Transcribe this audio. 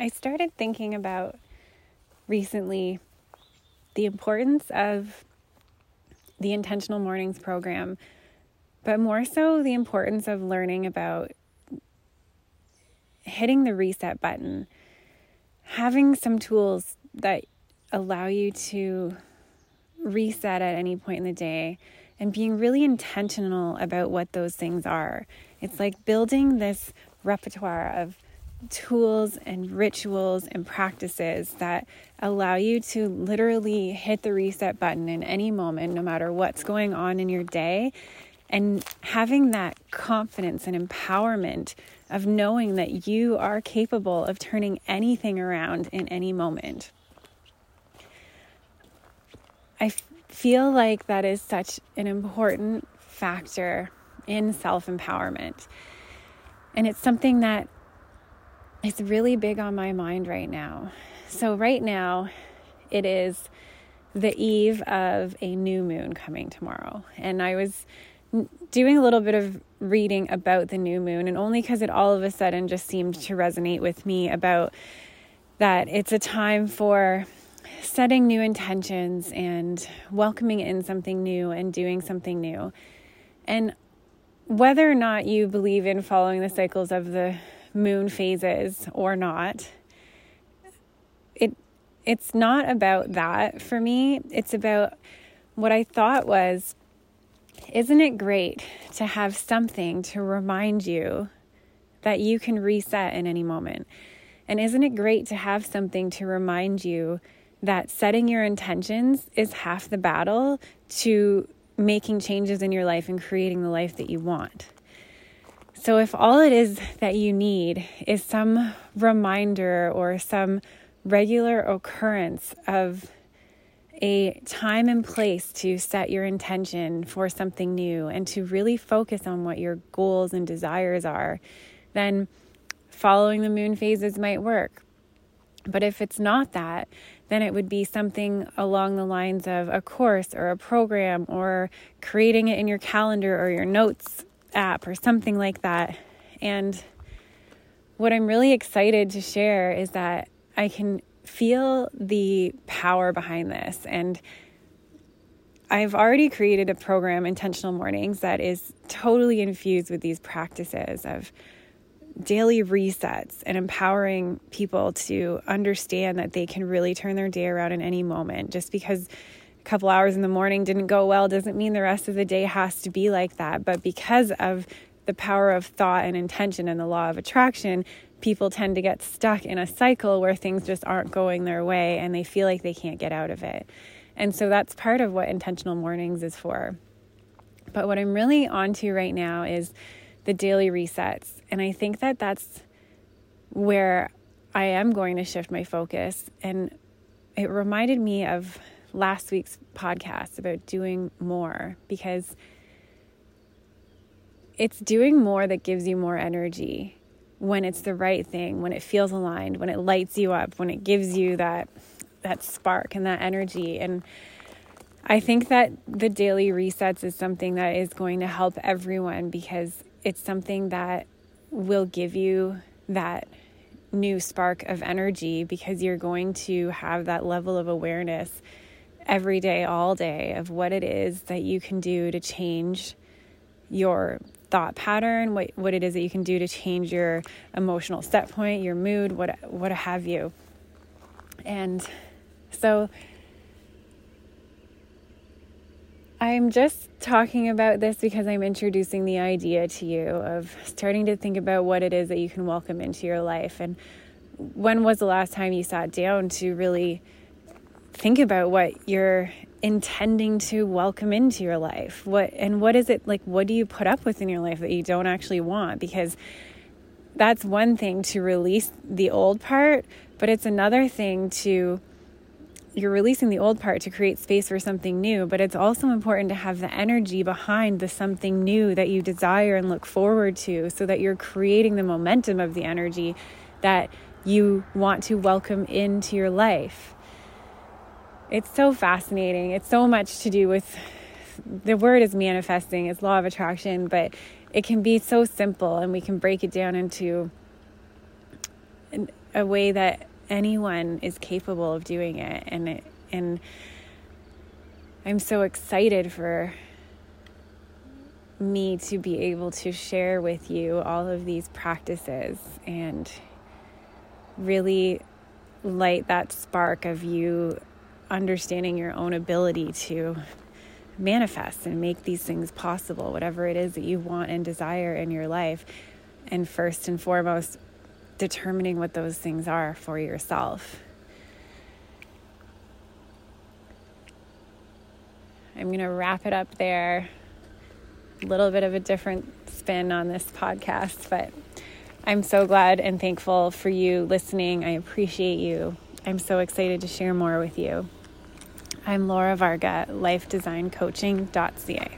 I started thinking about recently the importance of the Intentional Mornings program, but more so the importance of learning about hitting the reset button, having some tools that allow you to reset at any point in the day, and being really intentional about what those things are. It's like building this repertoire of tools and rituals and practices that allow you to literally hit the reset button in any moment, no matter what's going on in your day, and having that confidence and empowerment of knowing that you are capable of turning anything around in any moment. I feel like that is such an important factor in self empowerment. And it's something that is really big on my mind right now. So, right now, it is the eve of a new moon coming tomorrow. And I was doing a little bit of reading about the new moon, and only because it all of a sudden just seemed to resonate with me about that it's a time for setting new intentions and welcoming in something new and doing something new. And whether or not you believe in following the cycles of the moon phases or not, it it's not about that for me. It's about what I thought was isn't it great to have something to remind you that you can reset in any moment? And isn't it great to have something to remind you that setting your intentions is half the battle to making changes in your life and creating the life that you want. So, if all it is that you need is some reminder or some regular occurrence of a time and place to set your intention for something new and to really focus on what your goals and desires are, then following the moon phases might work. But if it's not that, then it would be something along the lines of a course or a program or creating it in your calendar or your notes app or something like that. And what I'm really excited to share is that I can feel the power behind this. And I've already created a program, Intentional Mornings, that is totally infused with these practices of daily resets and empowering people to understand that they can really turn their day around in any moment. Just because couple hours in the morning didn't go well doesn't mean the rest of the day has to be like that. But because of the power of thought and intention and the law of attraction, people tend to get stuck in a cycle where things just aren't going their way and they feel like they can't get out of it. And so that's part of what intentional mornings is for. But what I'm really onto right now is the daily resets. And I think that that's where I am going to shift my focus. And it reminded me of last week's podcast about doing more because it's doing more that gives you more energy when it's the right thing, when it feels aligned, when it lights you up, when it gives you that that spark and that energy. And I think that the daily resets is something that is going to help everyone because it's something that will give you that new spark of energy because you're going to have that level of awareness every day, all day, of what it is that you can do to change your thought pattern, what, what it is that you can do to change your emotional set point, your mood, what, what have you. And so I'm just talking about this because I'm introducing the idea to you of starting to think about what it is that you can welcome into your life. And when was the last time you sat down to really think about what you're intending to welcome into your life? What and what is it like what do you put up with in your life that you don't actually want? Because that's one thing to release the old part, but it's another thing to you're releasing the old part to create space for something new, but it's also important to have the energy behind the something new that you desire and look forward to so that you're creating the momentum of the energy that you want to welcome into your life. It's so fascinating. It's so much to do with the word is manifesting, it's law of attraction, but it can be so simple and we can break it down into a way that anyone is capable of doing it and it, and I'm so excited for me to be able to share with you all of these practices and really light that spark of you understanding your own ability to manifest and make these things possible, whatever it is that you want and desire in your life. And first and foremost, determining what those things are for yourself. I'm going to wrap it up there. A little bit of a different spin on this podcast, but I'm so glad and thankful for you listening. I appreciate you. I'm so excited to share more with you. I'm Laura Varga, lifedesigncoaching.ca.